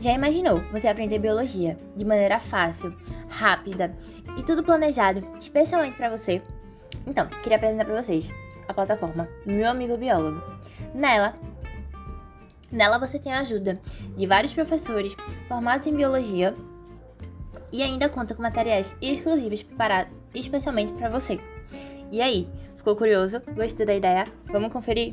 Já imaginou você aprender biologia de maneira fácil, rápida e tudo planejado, especialmente para você? Então, queria apresentar para vocês a plataforma Meu Amigo Biólogo. Nela, nela você tem a ajuda de vários professores formados em biologia e ainda conta com materiais exclusivos preparados especialmente para você. E aí, ficou curioso? Gostou da ideia? Vamos conferir?